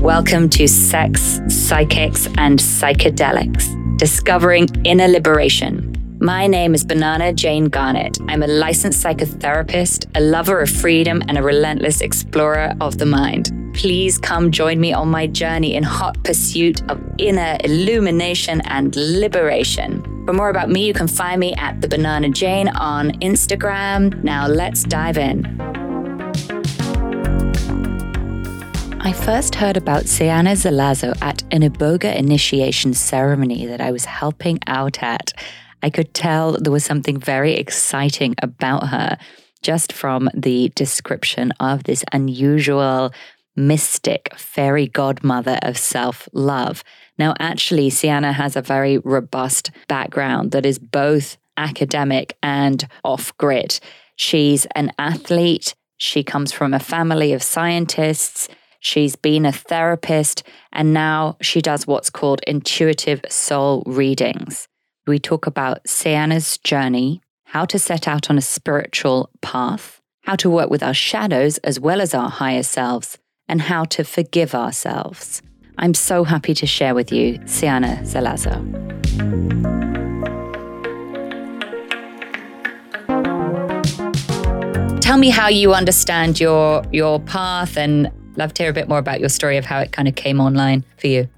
Welcome to Sex, Psychics, and Psychedelics Discovering Inner Liberation. My name is Banana Jane Garnett. I'm a licensed psychotherapist, a lover of freedom, and a relentless explorer of the mind. Please come join me on my journey in hot pursuit of inner illumination and liberation. For more about me, you can find me at the Banana Jane on Instagram. Now let's dive in. I first heard about Seana Zelazo at an Iboga initiation ceremony that I was helping out at. I could tell there was something very exciting about her just from the description of this unusual, mystic fairy godmother of self love. Now, actually, Seana has a very robust background that is both academic and off grid. She's an athlete. She comes from a family of scientists. She's been a therapist and now she does what's called intuitive soul readings. We talk about Seana's journey, how to set out on a spiritual path, how to work with our shadows as well as our higher selves, and how to forgive ourselves. I'm so happy to share with you Seana Zelazo. Tell me how you understand your your path and love to hear a bit more about your story of how it kind of came online for you.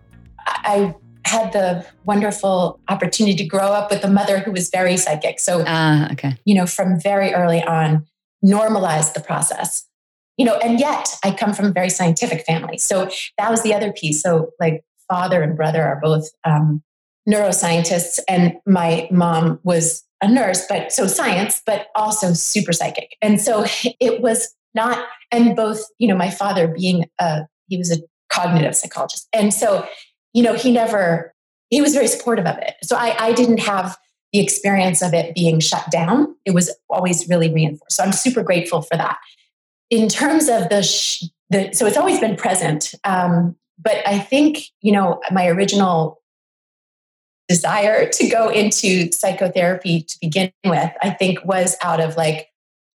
I had the wonderful opportunity to grow up with a mother who was very psychic. So, ah, okay. you know, from very early on, normalized the process. You know, and yet I come from a very scientific family. So that was the other piece. So, like, father and brother are both um, neuroscientists, and my mom was a nurse, but so science, but also super psychic. And so it was not and both you know my father being a he was a cognitive psychologist. And so you know he never he was very supportive of it. So i i didn't have the experience of it being shut down. It was always really reinforced. So i'm super grateful for that. In terms of the sh- the so it's always been present um, but i think you know my original desire to go into psychotherapy to begin with i think was out of like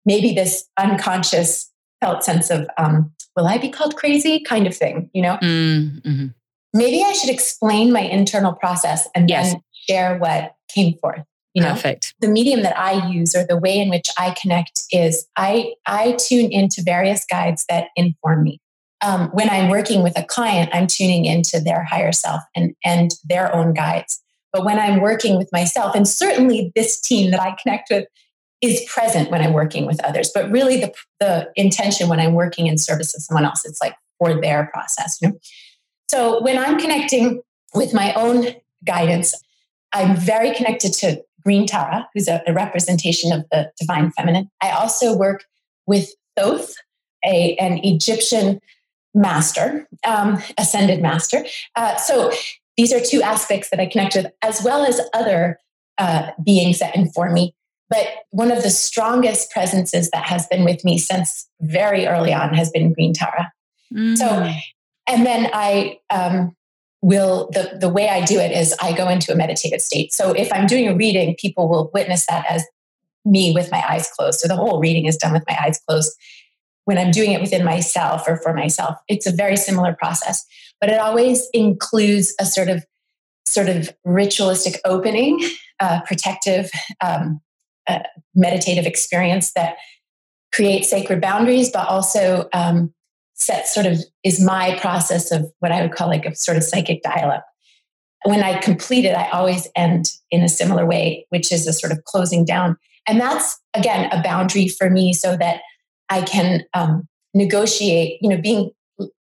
maybe this unconscious felt sense of um, will i be called crazy kind of thing you know mm-hmm. maybe i should explain my internal process and yes. then share what came forth you know Perfect. the medium that i use or the way in which i connect is i i tune into various guides that inform me um, when i'm working with a client i'm tuning into their higher self and and their own guides but when i'm working with myself and certainly this team that i connect with is present when I'm working with others, but really the, the intention when I'm working in service of someone else, it's like for their process. You know? So when I'm connecting with my own guidance, I'm very connected to Green Tara, who's a, a representation of the divine feminine. I also work with Thoth, a, an Egyptian master, um, ascended master. Uh, so these are two aspects that I connect with, as well as other uh, beings that inform me. But one of the strongest presences that has been with me since very early on has been Green Tara. Mm. So, and then I um, will, the, the way I do it is I go into a meditative state. So if I'm doing a reading, people will witness that as me with my eyes closed. So the whole reading is done with my eyes closed. When I'm doing it within myself or for myself, it's a very similar process, but it always includes a sort of sort of ritualistic opening, uh, protective um, a meditative experience that creates sacred boundaries, but also um, sets sort of is my process of what I would call like a sort of psychic dial up. When I complete it, I always end in a similar way, which is a sort of closing down. And that's, again, a boundary for me so that I can um, negotiate, you know, being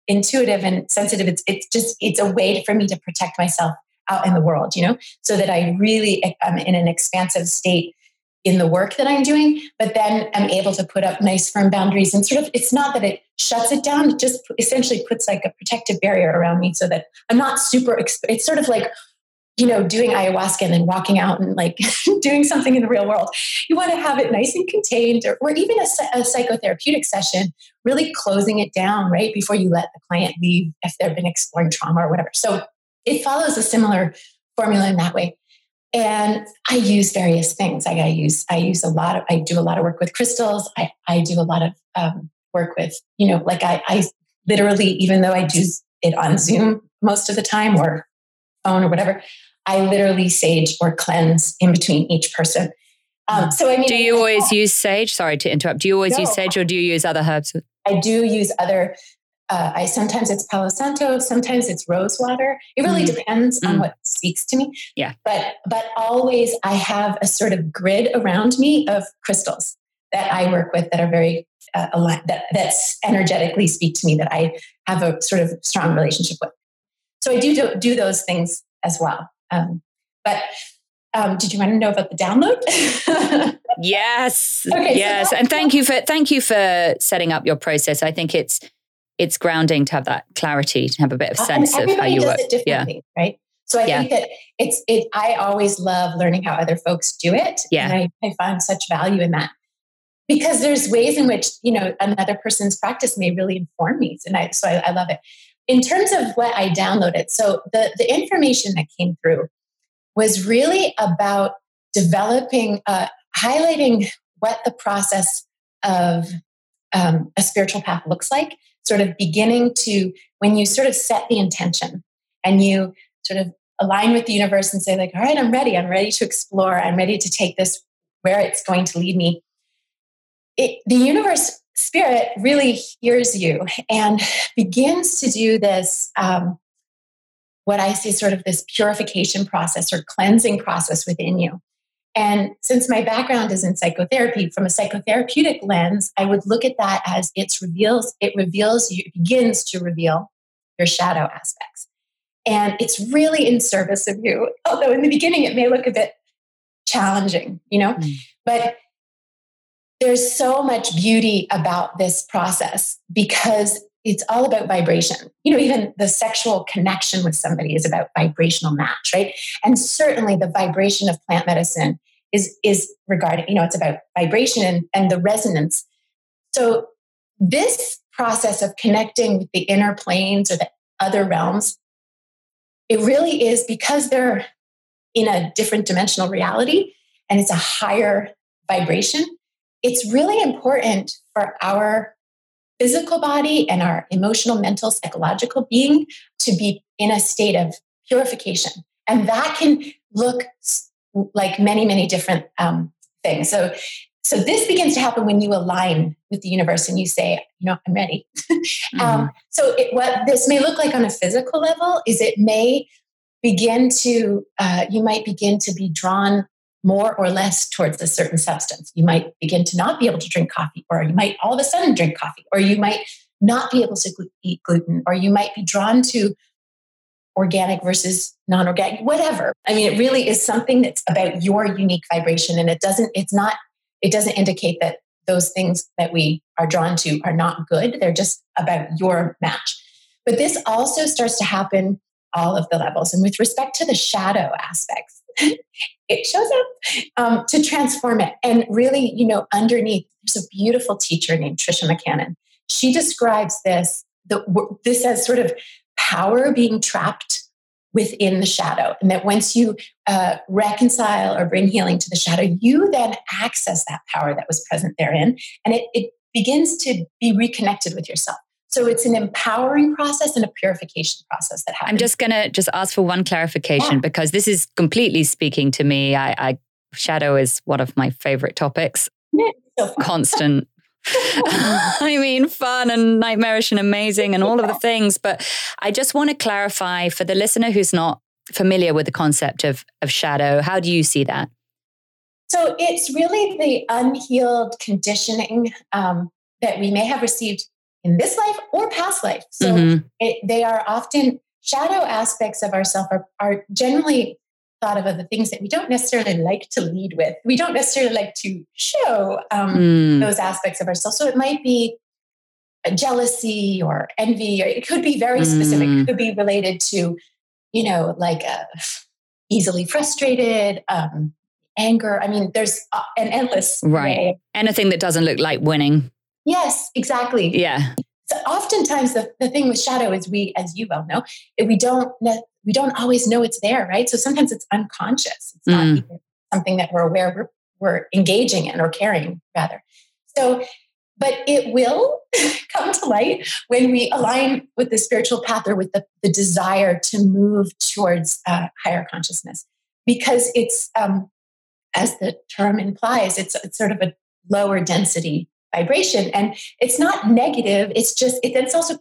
intuitive and sensitive. It's, it's just, it's a way for me to protect myself out in the world, you know, so that I really am in an expansive state in the work that I'm doing, but then I'm able to put up nice firm boundaries and sort of, it's not that it shuts it down, it just essentially puts like a protective barrier around me so that I'm not super, it's sort of like, you know, doing ayahuasca and then walking out and like doing something in the real world. You want to have it nice and contained, or, or even a, a psychotherapeutic session, really closing it down right before you let the client leave if they've been exploring trauma or whatever. So it follows a similar formula in that way and i use various things like i use i use a lot of i do a lot of work with crystals i, I do a lot of um, work with you know like I, I literally even though i do it on Zoom most of the time or phone or whatever, I literally sage or cleanse in between each person. Um, so I mean, do you always use sage? Sorry to interrupt. Do you always no, use sage, or do you use other herbs? I do use other. Uh, I sometimes it's Palo Santo, sometimes it's rose water. It really mm. depends mm. on what speaks to me. Yeah. But but always I have a sort of grid around me of crystals that I work with that are very uh, aligned, that that's energetically speak to me that I have a sort of strong relationship with. So I do do, do those things as well. Um, but um, did you want to know about the download? yes, okay, yes, so and thank you for thank you for setting up your process. I think it's it's grounding to have that clarity, to have a bit of sense of how you work. yeah, right. So I yeah. think that it's it. I always love learning how other folks do it. Yeah, and I, I find such value in that because there's ways in which you know another person's practice may really inform me, and I so I, I love it. In terms of what I downloaded, so the the information that came through was really about developing, uh, highlighting what the process of um, a spiritual path looks like, sort of beginning to, when you sort of set the intention and you sort of align with the universe and say, like, all right, I'm ready. I'm ready to explore. I'm ready to take this where it's going to lead me. It, the universe spirit really hears you and begins to do this um, what I see sort of this purification process or cleansing process within you. And since my background is in psychotherapy, from a psychotherapeutic lens, I would look at that as it reveals, it reveals you, it begins to reveal your shadow aspects. And it's really in service of you. Although in the beginning it may look a bit challenging, you know, mm. but there's so much beauty about this process because it's all about vibration. You know, even the sexual connection with somebody is about vibrational match, right? And certainly the vibration of plant medicine is is regarding, you know, it's about vibration and, and the resonance. So this process of connecting with the inner planes or the other realms, it really is because they're in a different dimensional reality and it's a higher vibration. It's really important for our physical body and our emotional, mental, psychological being to be in a state of purification. And that can look like many, many different um, things. So, so this begins to happen when you align with the universe and you say, you know, I'm ready. Um, mm-hmm. um, so it, what this may look like on a physical level is it may begin to, uh, you might begin to be drawn more or less towards a certain substance. You might begin to not be able to drink coffee, or you might all of a sudden drink coffee, or you might not be able to eat gluten, or you might be drawn to organic versus non-organic whatever. I mean it really is something that's about your unique vibration and it doesn't it's not it doesn't indicate that those things that we are drawn to are not good. They're just about your match. But this also starts to happen all of the levels. And with respect to the shadow aspects it shows up um, to transform it. And really, you know, underneath, there's a beautiful teacher named Tricia McCannon. She describes this, the, this as sort of power being trapped within the shadow. And that once you uh, reconcile or bring healing to the shadow, you then access that power that was present therein. And it, it begins to be reconnected with yourself. So it's an empowering process and a purification process that happens. I'm just going to just ask for one clarification yeah. because this is completely speaking to me. I, I shadow is one of my favorite topics. So Constant. I mean, fun and nightmarish and amazing and all of the things. But I just want to clarify for the listener who's not familiar with the concept of, of shadow, how do you see that? So it's really the unhealed conditioning um, that we may have received in this life or past life. So mm-hmm. it, they are often shadow aspects of ourself are, are generally thought of as the things that we don't necessarily like to lead with. We don't necessarily like to show um, mm. those aspects of ourselves. So it might be jealousy or envy, or it could be very specific. Mm. It could be related to, you know, like uh, easily frustrated, um, anger. I mean, there's uh, an endless right. Way. Anything that doesn't look like winning. Yes, exactly. Yeah. So oftentimes the, the thing with shadow is we, as you well know, we don't we don't always know it's there, right? So sometimes it's unconscious. It's not mm. something that we're aware we're, we're engaging in or carrying rather. So but it will come to light when we align with the spiritual path or with the, the desire to move towards uh, higher consciousness because it's um, as the term implies it's, it's sort of a lower density vibration. And it's not negative it's just it, it's also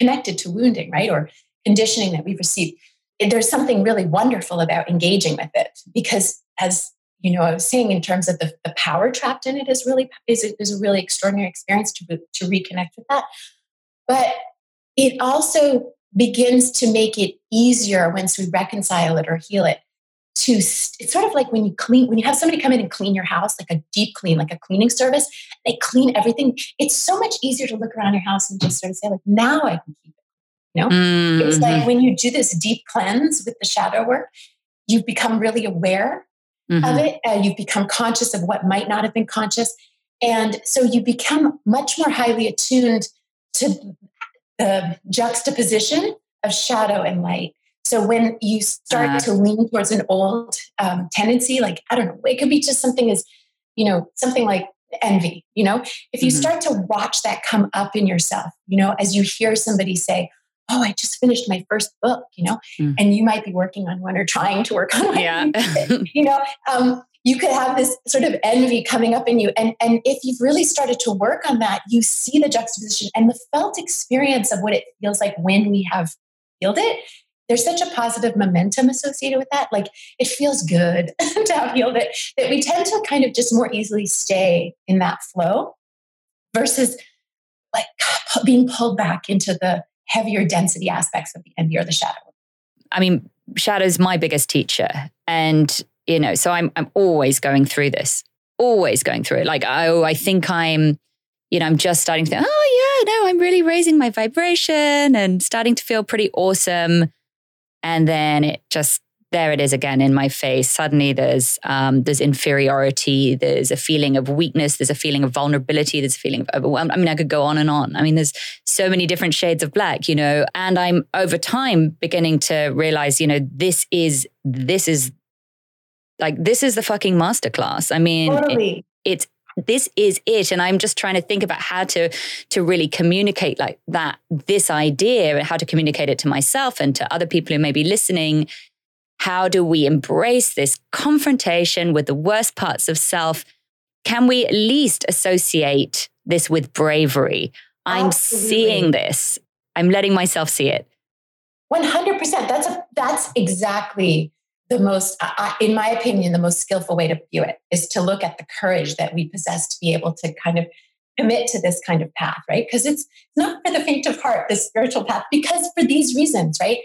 connected to wounding right? Or conditioning that we've received. There's something really wonderful about engaging with it because as you know i was saying in terms of the, the power trapped in it is really is, is a really extraordinary experience to, to reconnect with that. But it also begins to make it easier once we reconcile it or heal it to it's sort of like when you clean when you have somebody come in and clean your house like a deep clean like a cleaning service they clean everything it's so much easier to look around your house and just sort of say like now i can keep it you know mm-hmm. it's like mm-hmm. when you do this deep cleanse with the shadow work you become really aware mm-hmm. of it uh, you become conscious of what might not have been conscious and so you become much more highly attuned to the juxtaposition of shadow and light so when you start uh, to lean towards an old um, tendency, like, I don't know, it could be just something as, you know, something like envy, you know, if you mm-hmm. start to watch that come up in yourself, you know, as you hear somebody say, oh, I just finished my first book, you know, mm. and you might be working on one or trying to work on one. Yeah. you know, um, you could have this sort of envy coming up in you. And, and if you've really started to work on that, you see the juxtaposition and the felt experience of what it feels like when we have healed it there's such a positive momentum associated with that. Like it feels good to have healed it that we tend to kind of just more easily stay in that flow versus like being pulled back into the heavier density aspects of the envy or the shadow. I mean, shadow's my biggest teacher. And, you know, so I'm I'm always going through this, always going through it. Like, oh, I think I'm, you know, I'm just starting to think, oh yeah, no, I'm really raising my vibration and starting to feel pretty awesome and then it just there it is again in my face. Suddenly there's um, there's inferiority, there's a feeling of weakness, there's a feeling of vulnerability, there's a feeling of overwhelm. I mean, I could go on and on. I mean, there's so many different shades of black, you know. And I'm over time beginning to realize, you know, this is this is like this is the fucking masterclass. I mean, totally. it, it's this is it. And i'm just trying to think about how to to really communicate like that this idea and how to communicate it to myself and to other people who may be listening. How do we embrace this confrontation with the worst parts of self? Can we at least associate this with bravery? I'm Absolutely. seeing this. I'm letting myself see it. 100% that's a that's exactly the most, in my opinion, the most skillful way to view it is to look at the courage that we possess to be able to kind of commit to this kind of path, right? Because it's not for the faint of heart, this spiritual path, because for these reasons, right?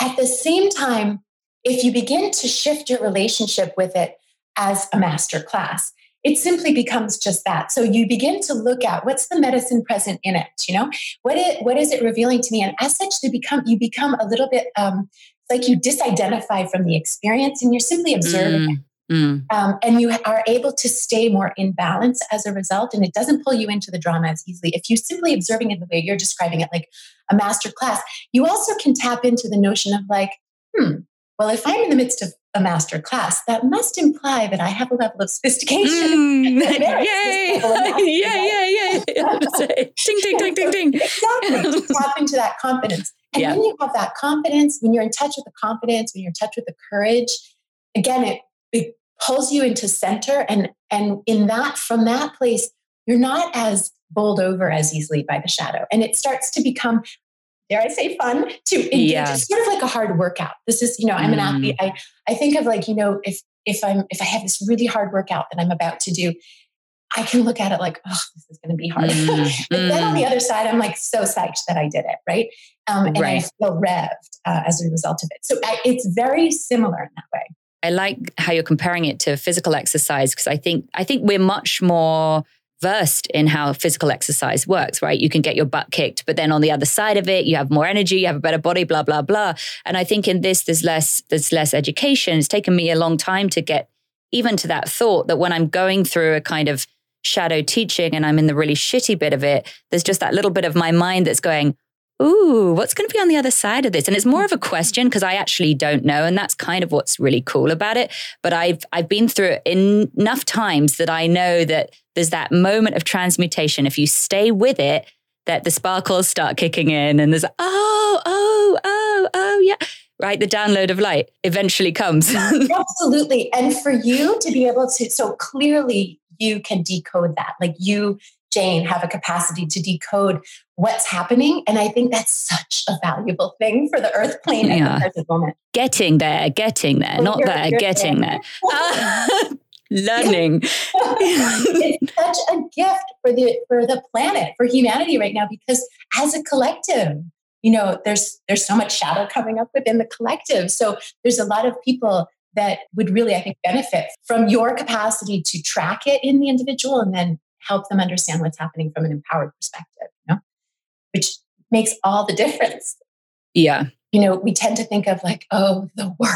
At the same time, if you begin to shift your relationship with it as a master class, it simply becomes just that. So you begin to look at what's the medicine present in it, you know, what it what is it revealing to me, and as such, they become you become a little bit um, like you disidentify from the experience and you're simply observing mm, it. Mm. Um, and you are able to stay more in balance as a result. And it doesn't pull you into the drama as easily. If you're simply observing it the way you're describing it, like a master class, you also can tap into the notion of like, hmm, well, if I'm in the midst of a master class, that must imply that I have a level of sophistication. Mm, yay! yeah, yeah, yeah, yeah. ding, ding, ding, ding, ding. exactly. tap into that confidence. And yeah. when you have that confidence, when you're in touch with the confidence, when you're in touch with the courage, again, it, it pulls you into center. And, and in that, from that place, you're not as bowled over as easily by the shadow. And it starts to become, dare I say, fun to engage. Yeah. It's sort of like a hard workout. This is, you know, I'm mm. an athlete. I, I think of like, you know, if if I'm if I have this really hard workout that I'm about to do, I can look at it like, oh, this is going to be hard. Mm, but mm. then on the mm. other side, I'm like so psyched that I did it, right? Um, and right. I feel revved uh, as a result of it. So I, it's very similar in that way. I like how you're comparing it to physical exercise because I think I think we're much more versed in how physical exercise works, right? You can get your butt kicked, but then on the other side of it, you have more energy, you have a better body, blah blah blah. And I think in this, there's less there's less education. It's taken me a long time to get even to that thought that when I'm going through a kind of shadow teaching and I'm in the really shitty bit of it, there's just that little bit of my mind that's going, Ooh, what's going to be on the other side of this? And it's more of a question because I actually don't know, and that's kind of what's really cool about it. But I've I've been through it enough times that I know that there's that moment of transmutation. If you stay with it, that the sparkles start kicking in and there's, oh, oh, oh, oh, yeah. Right. The download of light eventually comes. Absolutely. And for you to be able to, so clearly you can decode that. Like you, Jane, have a capacity to decode what's happening. And I think that's such a valuable thing for the earth plane yeah. at the present moment. Getting there, getting there, oh, not there, getting there. there. learning. it's such a gift for the for the planet, for humanity right now, because as a collective, you know, there's there's so much shadow coming up within the collective. So there's a lot of people that would really, I think, benefit from your capacity to track it in the individual and then help them understand what's happening from an empowered perspective, you know, which makes all the difference. Yeah. You know, we tend to think of like, oh, the work,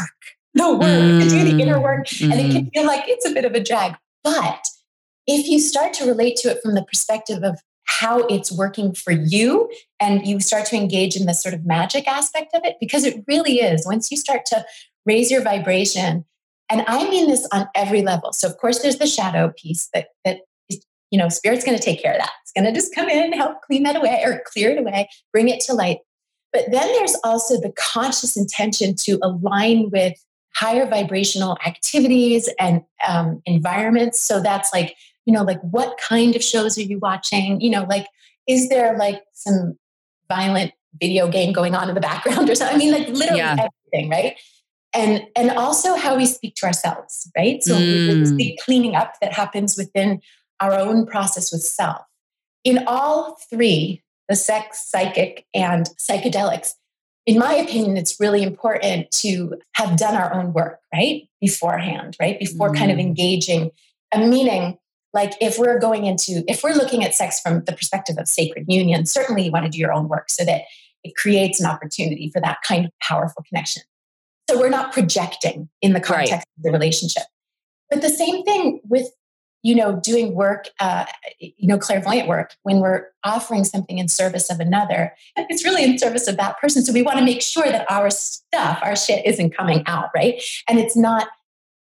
the work, mm. to do the inner work. Mm. And it can mm. feel like it's a bit of a drag. But if you start to relate to it from the perspective of how it's working for you and you start to engage in the sort of magic aspect of it, because it really is, once you start to raise your vibration, and I mean this on every level. So, of course, there's the shadow piece that, that is, you know, spirit's going to take care of that. It's going to just come in, help clean that away or clear it away, bring it to light. But then there's also the conscious intention to align with higher vibrational activities and um, environments. So that's like, you know, like what kind of shows are you watching? You know, like, is there like some violent video game going on in the background or something? I mean, like literally yeah. everything, right? And and also how we speak to ourselves, right? So mm. big cleaning up that happens within our own process with self. In all three, the sex, psychic, and psychedelics, in my opinion, it's really important to have done our own work, right? Beforehand, right? Before mm. kind of mm. engaging. A meaning, like if we're going into, if we're looking at sex from the perspective of sacred union, certainly you want to do your own work so that it creates an opportunity for that kind of powerful connection. So we're not projecting in the context right. of the relationship. But the same thing with you know, doing work, uh, you know, clairvoyant work, when we're offering something in service of another, it's really in service of that person. So we want to make sure that our stuff, our shit isn't coming out, right? And it's not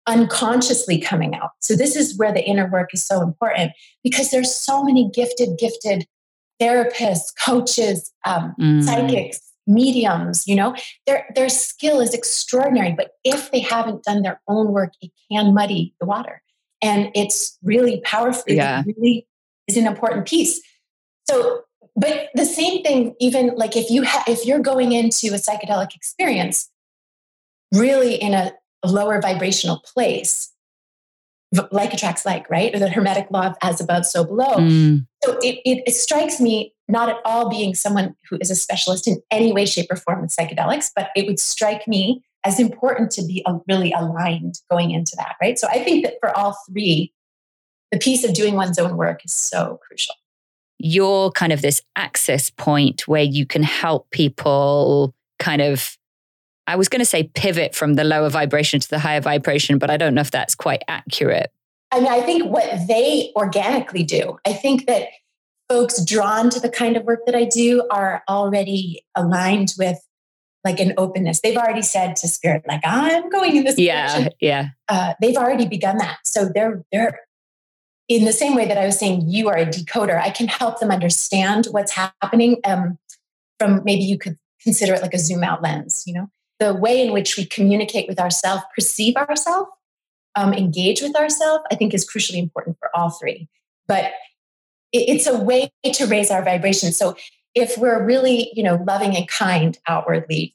unconsciously coming out. So this is where the inner work is so important because there's so many gifted, gifted therapists, coaches, um, mm. psychics, mediums, you know, their, their skill is extraordinary. But if they haven't done their own work, it can muddy the water and it's really powerful. Yeah. It really is an important piece. So, but the same thing, even like if you ha- if you're going into a psychedelic experience, really in a, a lower vibrational place, like attracts like, right? Or the hermetic law of as above, so below. Mm. So it, it, it, strikes me not at all being someone who is a specialist in any way, shape, or form with psychedelics, but it would strike me as important to be really aligned going into that, right? So I think that for all three, the piece of doing one's own work is so crucial. You're kind of this access point where you can help people kind of, I was going to say pivot from the lower vibration to the higher vibration, but I don't know if that's quite accurate. I mean, I think what they organically do, I think that folks drawn to the kind of work that I do are already aligned with like an openness. They've already said to spirit, like I'm going in this yeah, direction. Yeah. Uh, they've already begun that. So they're they're in the same way that I was saying you are a decoder. I can help them understand what's happening. Um, from maybe you could consider it like a zoom out lens. You know, the way in which we communicate with ourselves, perceive ourselves, um, engage with ourselves, I think is crucially important for all three. But it, it's a way to raise our vibration. So if we're really, you know, loving and kind outwardly,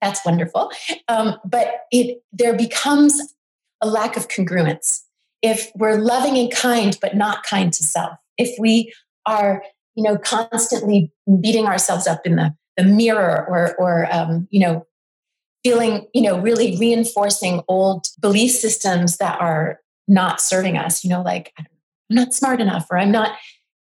that's wonderful. Um, but it there becomes a lack of congruence if we're loving and kind but not kind to self. If we are, you know, constantly beating ourselves up in the the mirror or or um, you know feeling you know really reinforcing old belief systems that are not serving us you know like i'm not smart enough or i'm not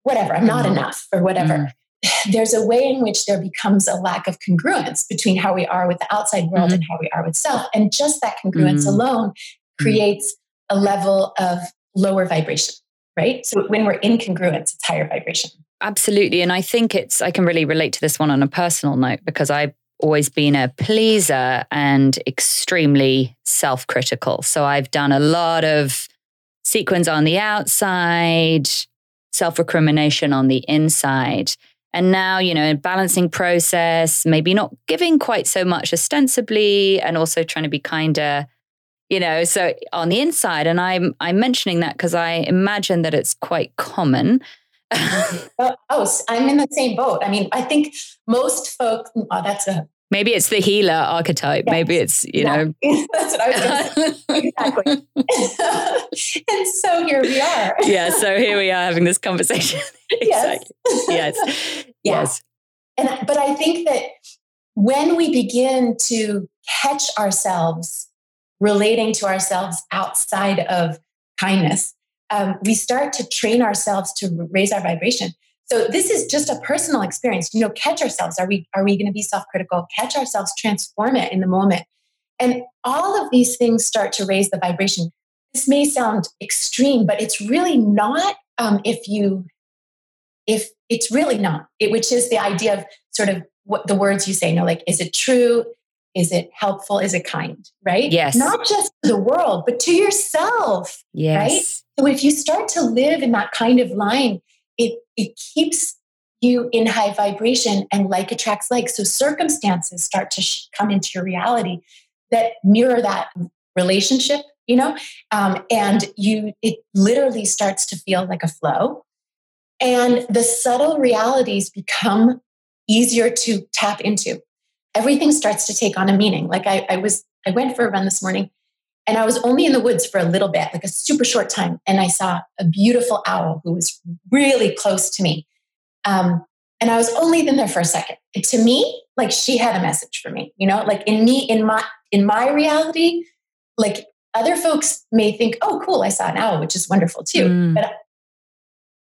whatever i'm not mm. enough or whatever mm there's a way in which there becomes a lack of congruence between how we are with the outside world mm-hmm. and how we are with self. And just that congruence mm-hmm. alone creates a level of lower vibration, right? So when we're in congruence, it's higher vibration. Absolutely. And I think it's, I can really relate to this one on a personal note because I've always been a pleaser and extremely self critical. So I've done a lot of sequins on the outside, self recrimination on the inside. And now, you know, in balancing process, maybe not giving quite so much ostensibly, and also trying to be kinder, you know, so on the inside. And I'm I'm mentioning that because I imagine that it's quite common. Uh, oh, I'm in the same boat. I mean, I think most folks, oh, that's a Maybe it's the healer archetype. Yes. Maybe it's, you know. That's what I was going to say. Exactly. and so here we are. yeah. So here we are having this conversation. yes. Yes. Yeah. Yes. And, but I think that when we begin to catch ourselves relating to ourselves outside of kindness, um, we start to train ourselves to raise our vibration. So this is just a personal experience. You know, catch ourselves. Are we are we going to be self-critical? Catch ourselves, transform it in the moment. And all of these things start to raise the vibration. This may sound extreme, but it's really not um, if you if it's really not, it, which is the idea of sort of what the words you say, you know, like, is it true? Is it helpful? Is it kind? Right? Yes. Not just to the world, but to yourself. Yes. Right? So if you start to live in that kind of line, it it keeps you in high vibration and like attracts like so circumstances start to sh- come into your reality that mirror that relationship you know um, and you it literally starts to feel like a flow and the subtle realities become easier to tap into everything starts to take on a meaning like I, I was i went for a run this morning and I was only in the woods for a little bit, like a super short time. And I saw a beautiful owl who was really close to me. Um, and I was only in there for a second. And to me, like she had a message for me, you know, like in me, in my, in my reality, like other folks may think, oh, cool, I saw an owl, which is wonderful too. Mm. But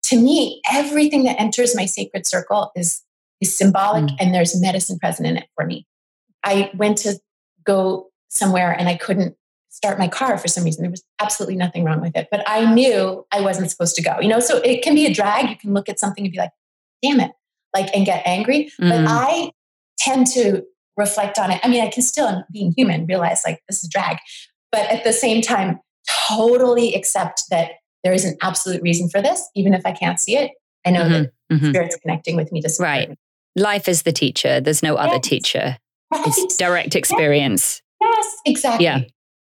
to me, everything that enters my sacred circle is, is symbolic mm. and there's medicine present in it for me. I went to go somewhere and I couldn't start my car for some reason. There was absolutely nothing wrong with it, but I knew I wasn't supposed to go. You know, so it can be a drag. You can look at something and be like, "Damn it!" like and get angry. Mm. But I tend to reflect on it. I mean, I can still, being human, realize like this is drag, but at the same time, totally accept that there is an absolute reason for this, even if I can't see it. I know mm-hmm. that mm-hmm. spirit's connecting with me to right. Life is the teacher. There's no yes. other teacher. Right. It's direct experience. Yes, exactly. Yeah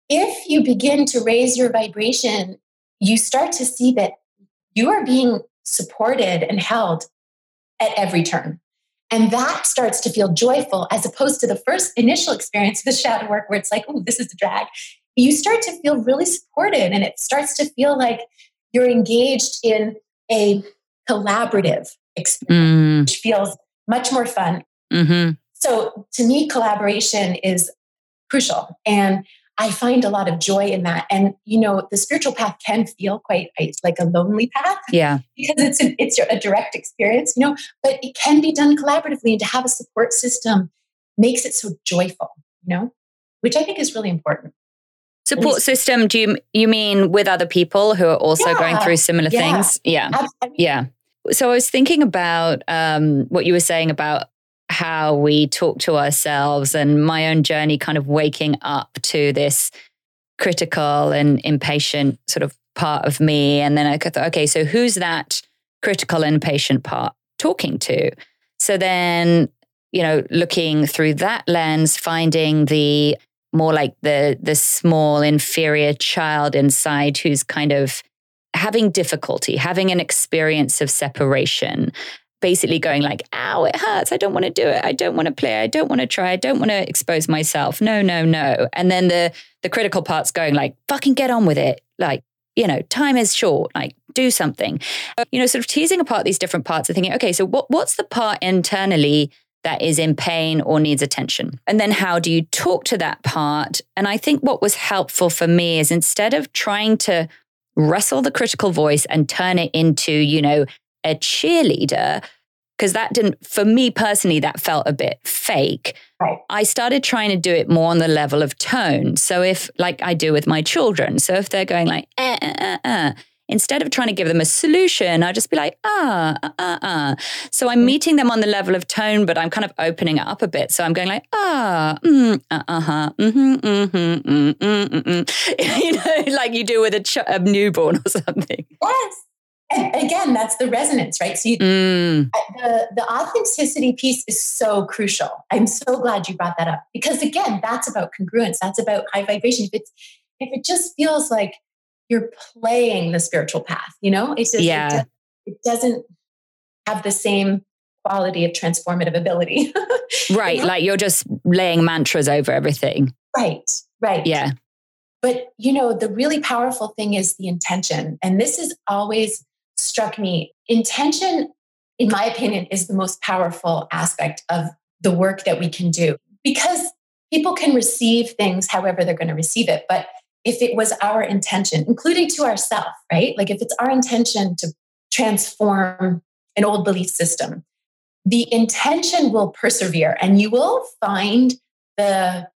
if you begin to raise your vibration, you start to see that you are being supported and held at every turn. And that starts to feel joyful as opposed to the first initial experience of the shadow work where it's like, oh, this is a drag. You start to feel really supported and it starts to feel like you're engaged in a collaborative experience, mm. which feels much more fun. Mm-hmm. So to me, collaboration is crucial. And I find a lot of joy in that. And you know, the spiritual path can feel quite like a lonely path. Yeah. Because it's a, it's a direct experience, you know, but it can be done collaboratively and to have a support system makes it so joyful, you know, which I think is really important. Support system, do you you mean with other people who are also yeah, going through similar yeah, things? Yeah. Absolutely. Yeah. So I was thinking about um, what you were saying about how we talk to ourselves and my own journey kind of waking up to this critical and impatient sort of part of me. And then I thought, okay, so who's that critical and impatient part talking to? So then, you know, looking through that lens, finding the more like the the small inferior child inside who's kind of having difficulty, having an experience of separation, basically going like, ow, it hurts. I don't want to do it. I don't want to play. I don't want to try. I don't want to expose myself. No, no, no. And then the the critical part's going like, fucking get on with it. Like, you know, time is short. Like, do something. You know, sort of teasing apart these different parts and thinking, okay, so what what's the part internally that is in pain or needs attention? And then how do you talk to that part? And I think what was helpful for me is instead of trying to wrestle the critical voice and turn it into, you know, a cheerleader because that didn't for me personally that felt a bit fake right. i started trying to do it more on the level of tone so if like i do with my children so if they're going like eh, eh, eh, eh, instead of trying to give them a solution, I just be like, ah, uh, uh, uh. So I'm meeting them on the level of tone, but I'm kind of opening it up a bit. So I'm going like, ah, mm, uh huh, mm-hmm, mm-hmm, mm, mm, mm, mm. you know, like you do with a, ch- a newborn or something. Yes. And again, that's the resonance, right? So you, mm. the, the authenticity piece is so crucial. I'm so glad you brought that up because again, that's about congruence. That's about high vibration. If it's if it just feels like you're playing the spiritual path, you know, it's just, yeah. it, it doesn't have the same quality of transformative ability. right. You know? Like you're just laying mantras over everything. Right. Right. Yeah. But, you know, the really powerful thing is the intention. And this has always struck me. Intention, in my opinion, is the most powerful aspect of the work that we can do because people can receive things however they're going to receive it. But if it was our intention, including to ourselves, right? Like if it's our intention to transform an old belief system, the intention will persevere and you will find the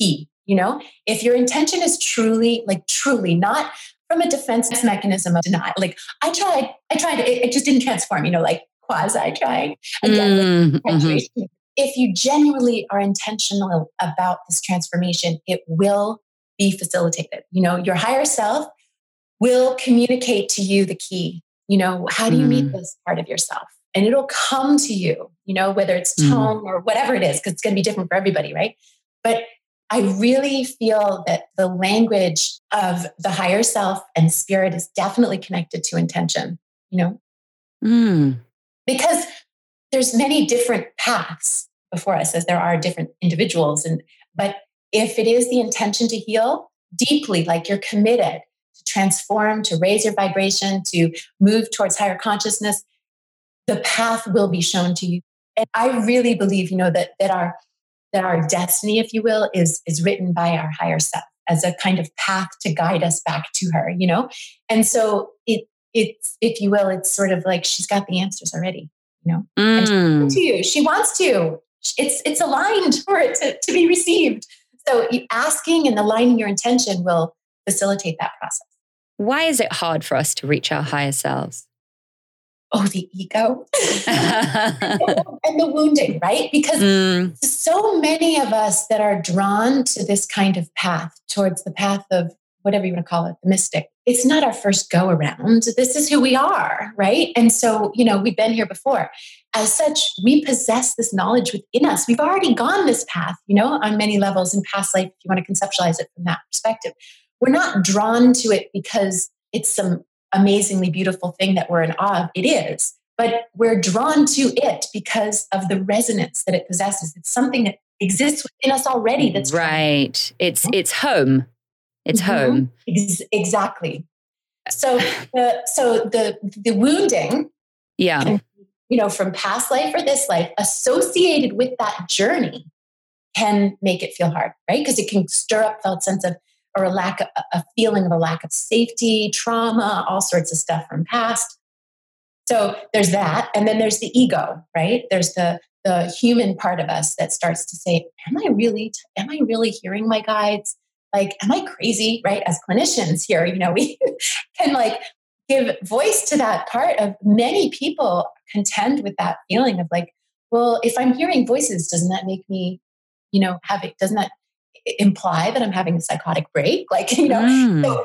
key. You know, if your intention is truly, like truly not from a defense mechanism of denial, like I tried, I tried, it, it just didn't transform, you know, like quasi trying again. Mm-hmm. If you genuinely are intentional about this transformation, it will be facilitated. You know, your higher self will communicate to you the key. You know, how do you mm. meet this part of yourself? And it'll come to you, you know, whether it's mm. tone mm. or whatever it is, because it's going to be different for everybody, right? But I really feel that the language of the higher self and spirit is definitely connected to intention, you know? Mm. Because there's many different paths before us as there are different individuals and but if it is the intention to heal deeply, like you're committed to transform, to raise your vibration, to move towards higher consciousness, the path will be shown to you. And I really believe, you know, that that our that our destiny, if you will, is is written by our higher self as a kind of path to guide us back to her, you know? And so it it's, if you will, it's sort of like she's got the answers already, you know. Mm. to you. She wants to. It's it's aligned for it to, to be received. So asking and aligning your intention will facilitate that process. Why is it hard for us to reach our higher selves? Oh, the ego and the wounding, right? Because mm. so many of us that are drawn to this kind of path towards the path of whatever you want to call it, the mystic, it's not our first go around. This is who we are, right? And so, you know, we've been here before. As such, we possess this knowledge within us. We've already gone this path, you know, on many levels in past life, if you want to conceptualize it from that perspective. We're not drawn to it because it's some amazingly beautiful thing that we're in awe of. It is. But we're drawn to it because of the resonance that it possesses. It's something that exists within us already. That's right. It's it's home it's mm-hmm. home. Ex- exactly. So the so the the wounding, yeah, you know, from past life or this life associated with that journey can make it feel hard, right? Because it can stir up felt sense of or a lack of a feeling of a lack of safety, trauma, all sorts of stuff from past. So there's that, and then there's the ego, right? There's the the human part of us that starts to say, "Am I really? Am I really hearing my guides? like, am I crazy? Right? As clinicians here, you know, we can like give voice to that part of many people contend with that feeling of like, well, if I'm hearing voices, doesn't that make me, you know, have it, doesn't that imply that I'm having a psychotic break? Like, you know, mm. so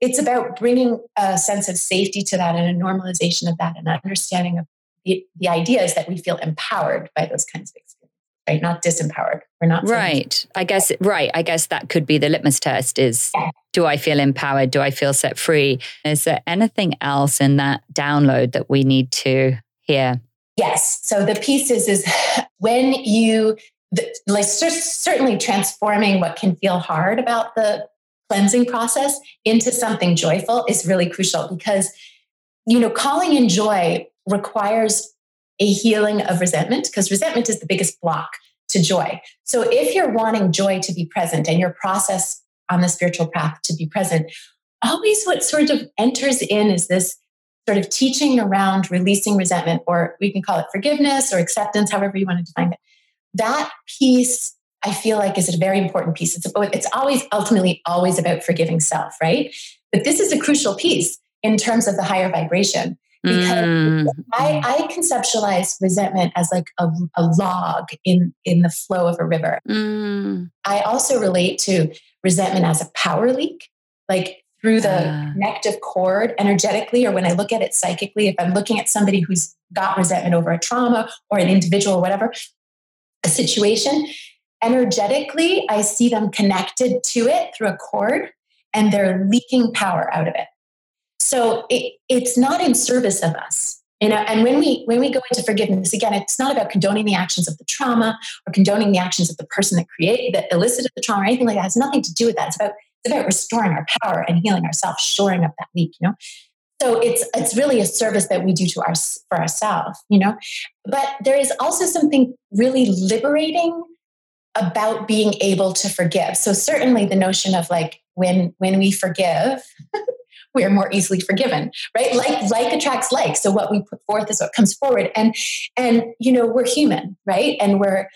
it's about bringing a sense of safety to that and a normalization of that and an understanding of the, the ideas that we feel empowered by those kinds of experiences right? Not disempowered. We're not right. I guess right. I guess that could be the litmus test: is yeah. do I feel empowered? Do I feel set free? Is there anything else in that download that we need to hear? Yes. So the pieces is when you like certainly transforming what can feel hard about the cleansing process into something joyful is really crucial because you know calling in joy requires a healing of resentment because resentment is the biggest block to joy. So if you're wanting joy to be present and your process on the spiritual path to be present, always what sort of enters in is this sort of teaching around releasing resentment, or we can call it forgiveness or acceptance, however you want to define it. That piece, I feel like, is a very important piece. It's, it's always ultimately always about forgiving self, right? But this is a crucial piece in terms of the higher vibration because mm. I, I conceptualize resentment as like a, a, log in in the flow of a river. Mm. I also relate to resentment as a power leak, like through the uh. connective cord energetically, or when I look at it psychically. If I'm looking at somebody who's got resentment over a trauma or an individual or whatever, a situation, energetically, I see them connected to it through a cord and they're leaking power out of it. So it, it's not in service of us. You know, and when we when we go into forgiveness, again, it's not about condoning the actions of the trauma or condoning the actions of the person that created that elicited the trauma or anything like that. It has nothing to do with that. It's about it's about restoring our power and healing ourselves, shoring up that leak, you know. So it's it's really a service that we do to our for ourselves, you know. But there is also something really liberating about being able to forgive. So certainly the notion of like when when we forgive, we are more easily forgiven, right? Like like attracts like. So what we put forth is what comes forward. And and you know, we're human, right? And we're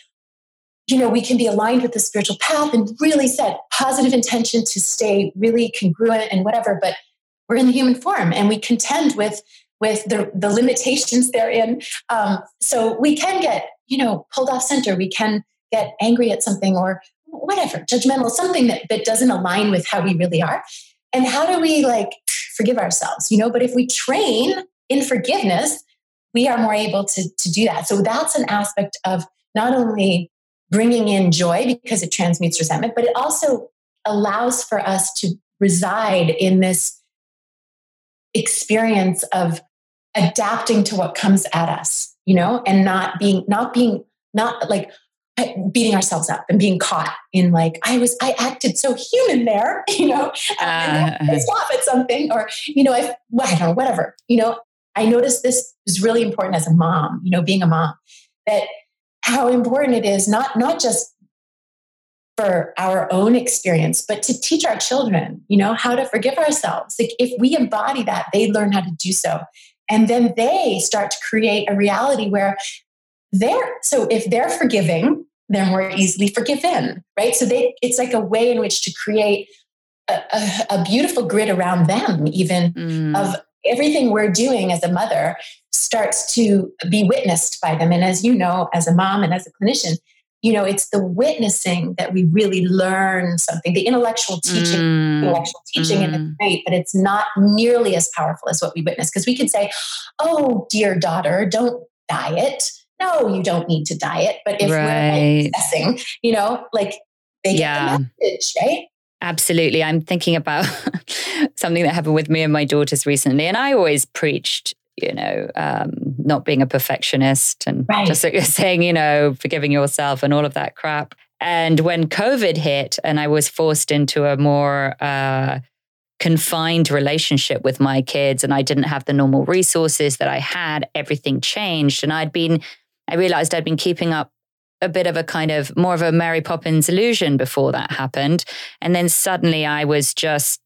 you know, we can be aligned with the spiritual path and really set positive intention to stay really congruent and whatever, but we're in the human form and we contend with with the, the limitations therein. Um, so we can get, you know, pulled off center. We can get angry at something or whatever, judgmental, something that, that doesn't align with how we really are. And how do we like forgive ourselves, you know? But if we train in forgiveness, we are more able to, to do that. So that's an aspect of not only bringing in joy because it transmutes resentment, but it also allows for us to reside in this experience of adapting to what comes at us, you know, and not being, not being, not like beating ourselves up and being caught in like I was I acted so human there, you know, uh, pissed off at something or you know I I don't know whatever you know I noticed this is really important as a mom, you know, being a mom that how important it is not not just for our own experience, but to teach our children, you know, how to forgive ourselves. Like if we embody that, they learn how to do so. And then they start to create a reality where they're so if they're forgiving they're more easily forgiven right so they it's like a way in which to create a, a, a beautiful grid around them even mm. of everything we're doing as a mother starts to be witnessed by them and as you know as a mom and as a clinician you know it's the witnessing that we really learn something the intellectual teaching mm. intellectual teaching mm. and it's great but it's not nearly as powerful as what we witness because we can say oh dear daughter don't diet no, you don't need to diet. But if right. we're assessing, you know, like they get yeah. the message, right? Absolutely. I'm thinking about something that happened with me and my daughters recently. And I always preached, you know, um, not being a perfectionist and right. just like you're saying, you know, forgiving yourself and all of that crap. And when COVID hit and I was forced into a more uh, confined relationship with my kids and I didn't have the normal resources that I had, everything changed. And I'd been I realized I'd been keeping up a bit of a kind of more of a Mary Poppins illusion before that happened. And then suddenly I was just,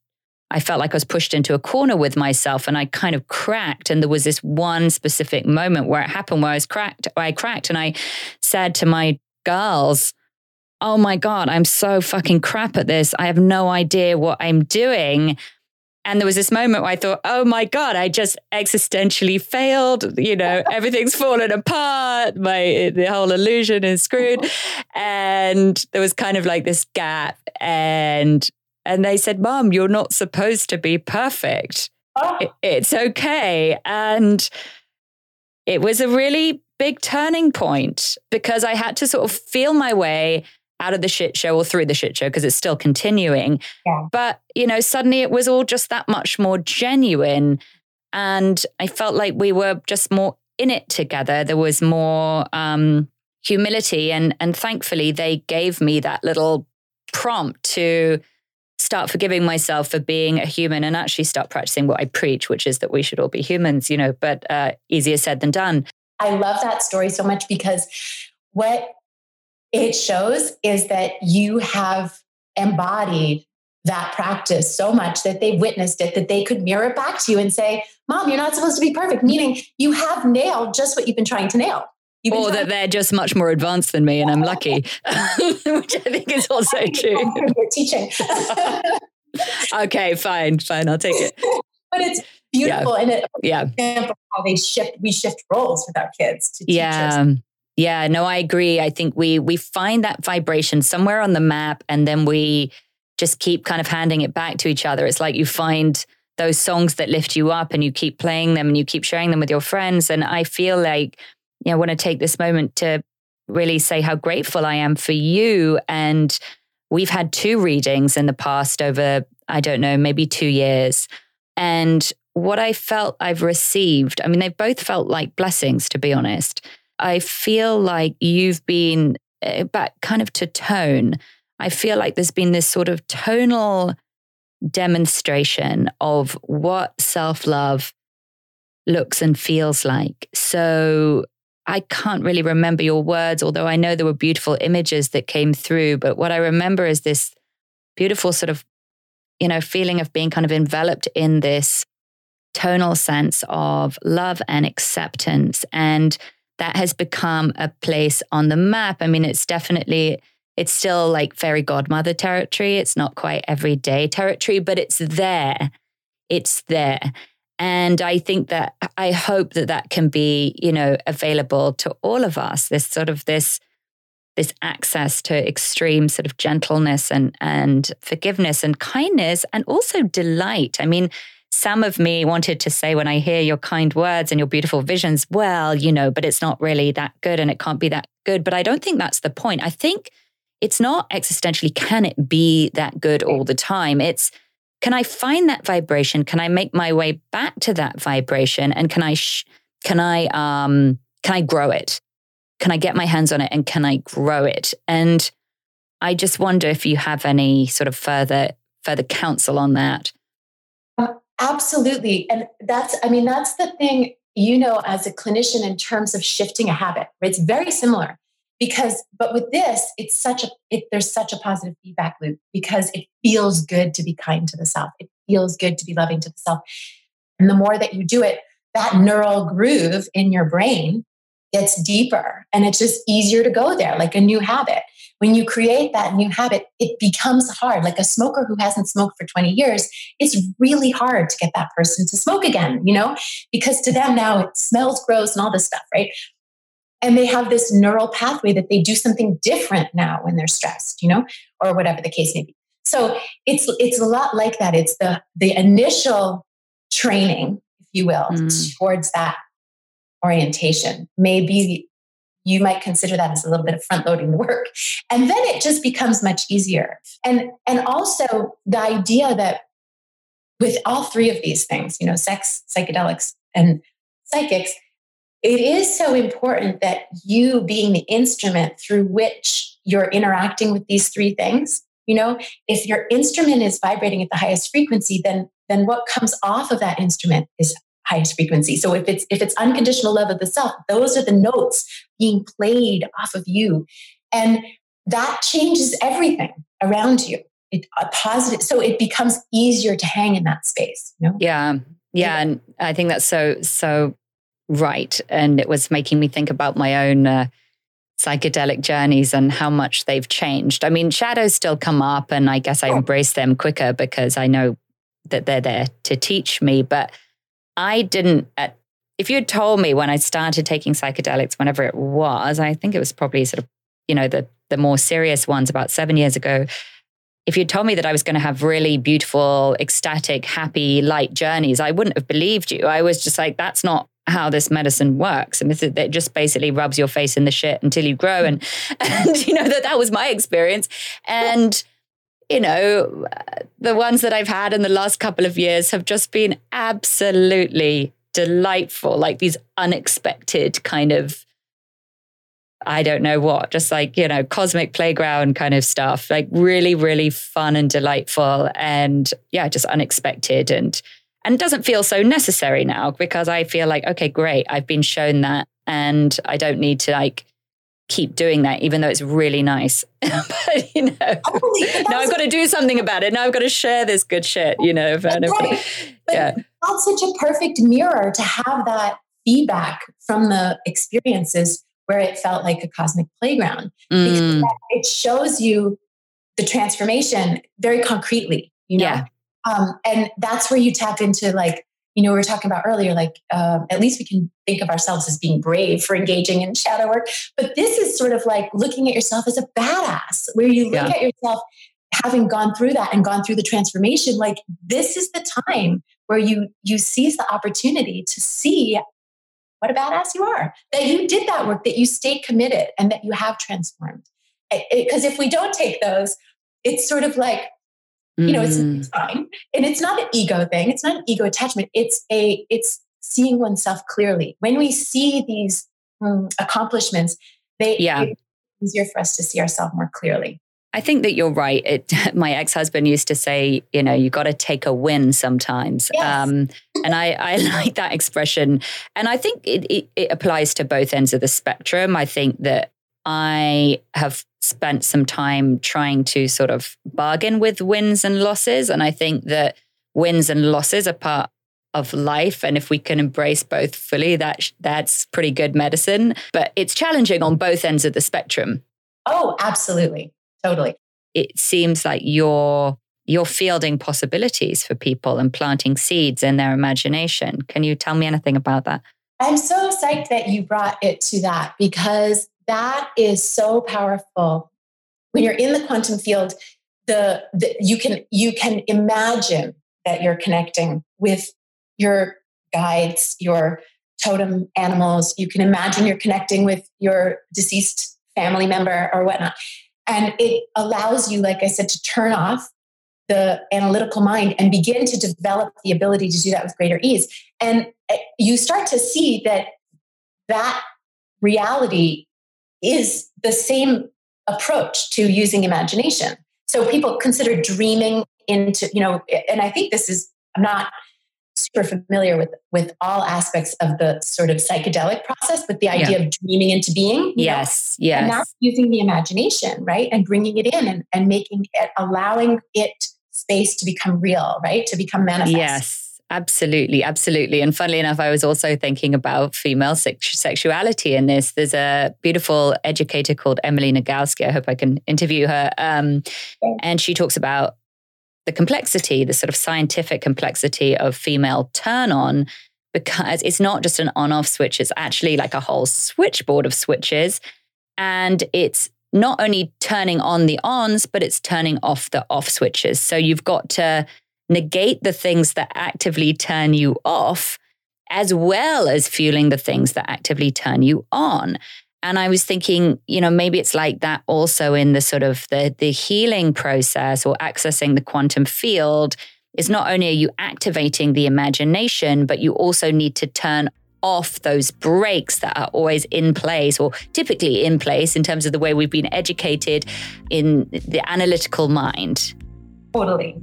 I felt like I was pushed into a corner with myself and I kind of cracked. And there was this one specific moment where it happened where I was cracked. I cracked and I said to my girls, Oh my God, I'm so fucking crap at this. I have no idea what I'm doing. And there was this moment where I thought, oh my God, I just existentially failed. You know, everything's fallen apart. My the whole illusion is screwed. Uh-huh. And there was kind of like this gap. And and they said, Mom, you're not supposed to be perfect. Oh. It, it's okay. And it was a really big turning point because I had to sort of feel my way out of the shit show or through the shit show because it's still continuing. Yeah. But, you know, suddenly it was all just that much more genuine. And I felt like we were just more in it together. There was more um, humility. And, and thankfully, they gave me that little prompt to start forgiving myself for being a human and actually start practicing what I preach, which is that we should all be humans, you know, but uh, easier said than done. I love that story so much because what it shows is that you have embodied that practice so much that they've witnessed it that they could mirror it back to you and say, Mom, you're not supposed to be perfect, meaning you have nailed just what you've been trying to nail. Or that they're just much more advanced than me and I'm lucky, which I think is also true. teaching. okay, fine, fine, I'll take it. But it's beautiful. Yeah. And it yeah. example how they shift, we shift roles with our kids to yeah. teachers. Yeah, no, I agree. I think we we find that vibration somewhere on the map and then we just keep kind of handing it back to each other. It's like you find those songs that lift you up and you keep playing them and you keep sharing them with your friends. And I feel like, you know, I want to take this moment to really say how grateful I am for you. And we've had two readings in the past over, I don't know, maybe two years. And what I felt I've received, I mean, they've both felt like blessings, to be honest. I feel like you've been uh, back kind of to tone. I feel like there's been this sort of tonal demonstration of what self love looks and feels like. So I can't really remember your words, although I know there were beautiful images that came through. But what I remember is this beautiful sort of, you know, feeling of being kind of enveloped in this tonal sense of love and acceptance. And that has become a place on the map. I mean, it's definitely, it's still like fairy godmother territory. It's not quite everyday territory, but it's there. It's there. And I think that I hope that that can be, you know, available to all of us. This sort of this this access to extreme sort of gentleness and and forgiveness and kindness and also delight. I mean, some of me wanted to say when I hear your kind words and your beautiful visions, well, you know, but it's not really that good and it can't be that good. But I don't think that's the point. I think it's not existentially, can it be that good all the time? It's, can I find that vibration? Can I make my way back to that vibration? And can I, sh- can I, um, can I grow it? Can I get my hands on it and can I grow it? And I just wonder if you have any sort of further, further counsel on that. Absolutely. And that's, I mean, that's the thing, you know, as a clinician in terms of shifting a habit, it's very similar because, but with this, it's such a, it, there's such a positive feedback loop because it feels good to be kind to the self. It feels good to be loving to the self. And the more that you do it, that neural groove in your brain gets deeper and it's just easier to go there, like a new habit when you create that new habit, it becomes hard. Like a smoker who hasn't smoked for 20 years, it's really hard to get that person to smoke again, you know, because to them now it smells gross and all this stuff, right? And they have this neural pathway that they do something different now when they're stressed, you know, or whatever the case may be. So it's it's a lot like that. It's the the initial training, if you will, mm. towards that orientation may be you might consider that as a little bit of front loading the work. And then it just becomes much easier. And and also the idea that with all three of these things you know sex psychedelics and psychics it is so important that you being the instrument through which you're interacting with these three things you know if your instrument is vibrating at the highest frequency then then what comes off of that instrument is highest frequency. So if it's if it's unconditional love of the self, those are the notes being played off of you. And that changes everything around you. It a positive so it becomes easier to hang in that space, you know? Yeah. Yeah, and I think that's so so right and it was making me think about my own uh, psychedelic journeys and how much they've changed. I mean, shadows still come up and I guess I embrace them quicker because I know that they're there to teach me, but I didn't, uh, if you had told me when I started taking psychedelics, whenever it was, I think it was probably sort of, you know, the, the more serious ones about seven years ago. If you'd told me that I was going to have really beautiful, ecstatic, happy, light journeys, I wouldn't have believed you. I was just like, that's not how this medicine works. And it just basically rubs your face in the shit until you grow. And, and you know, that that was my experience. And, you know, the ones that I've had in the last couple of years have just been absolutely delightful, like these unexpected kind of, I don't know what, just like, you know, cosmic playground kind of stuff, like really, really fun and delightful and yeah, just unexpected. And, and doesn't feel so necessary now because I feel like, okay, great, I've been shown that and I don't need to like keep doing that, even though it's really nice. but you know, now I've got to do something about it. Now I've got to share this good shit. You know, but, right. yeah, that's such a perfect mirror to have that feedback from the experiences where it felt like a cosmic playground. Mm. it shows you the transformation very concretely. You know, yeah. um, and that's where you tap into like you know, we were talking about earlier, like um, at least we can think of ourselves as being brave for engaging in shadow work. But this is sort of like looking at yourself as a badass, where you look yeah. at yourself having gone through that and gone through the transformation. Like this is the time where you you seize the opportunity to see what a badass you are, that you did that work, that you stayed committed, and that you have transformed. Because if we don't take those, it's sort of like you know, it's, mm. it's fine. And it's not an ego thing. It's not an ego attachment. It's a, it's seeing oneself clearly. When we see these um, accomplishments, they, yeah. it's easier for us to see ourselves more clearly. I think that you're right. It, my ex husband used to say, you know, you got to take a win sometimes. Yes. Um, and I, I like that expression. And I think it, it, it applies to both ends of the spectrum. I think that I have spent some time trying to sort of bargain with wins and losses. And I think that wins and losses are part of life. And if we can embrace both fully, that that's pretty good medicine. But it's challenging on both ends of the spectrum. Oh, absolutely. Totally. It seems like you're you're fielding possibilities for people and planting seeds in their imagination. Can you tell me anything about that? I'm so psyched that you brought it to that because that is so powerful. When you're in the quantum field, the, the you can you can imagine that you're connecting with your guides, your totem animals. You can imagine you're connecting with your deceased family member or whatnot. And it allows you, like I said, to turn off the analytical mind and begin to develop the ability to do that with greater ease. And eh, you start to see that that reality is the same approach to using imagination. So people consider dreaming into, you know, and I think this is, I'm not super familiar with with all aspects of the sort of psychedelic process, but the idea yeah. of dreaming into being. Yes, know? yes. And that's using the imagination, right? And bringing it in and, and making it, allowing it space to become real, right? To become manifest. Yes. Absolutely, absolutely. And funnily enough, I was also thinking about female sex- sexuality in this. There's a beautiful educator called Emily Nagoski. I hope I can interview her. Um, and she talks about the complexity, the sort of scientific complexity of female turn on, because it's not just an on off switch, it's actually like a whole switchboard of switches. And it's not only turning on the ons, but it's turning off the off switches. So you've got to negate the things that actively turn you off, as well as fueling the things that actively turn you on. And I was thinking, you know, maybe it's like that also in the sort of the, the healing process or accessing the quantum field is not only are you activating the imagination, but you also need to turn off those breaks that are always in place or typically in place in terms of the way we've been educated in the analytical mind. Totally.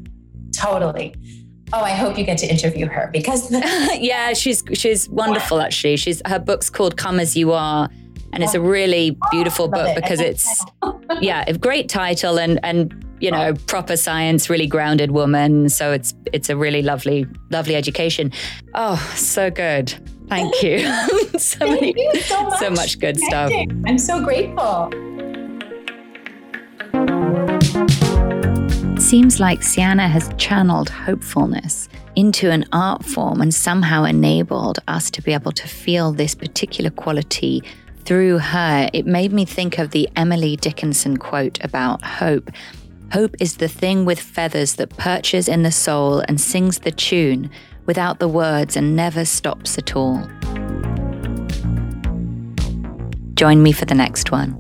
Totally. Oh, I hope you get to interview her because yeah, she's she's wonderful actually. She's her book's called Come as You Are and it's a really beautiful book it. because it's yeah, a great title and and you know, proper science, really grounded woman. So it's it's a really lovely lovely education. Oh, so good. Thank you. so Thank many, you so much. So much good stuff. I'm so grateful. Seems like Seana has channeled hopefulness into an art form and somehow enabled us to be able to feel this particular quality through her. It made me think of the Emily Dickinson quote about hope. Hope is the thing with feathers that perches in the soul and sings the tune without the words and never stops at all. Join me for the next one.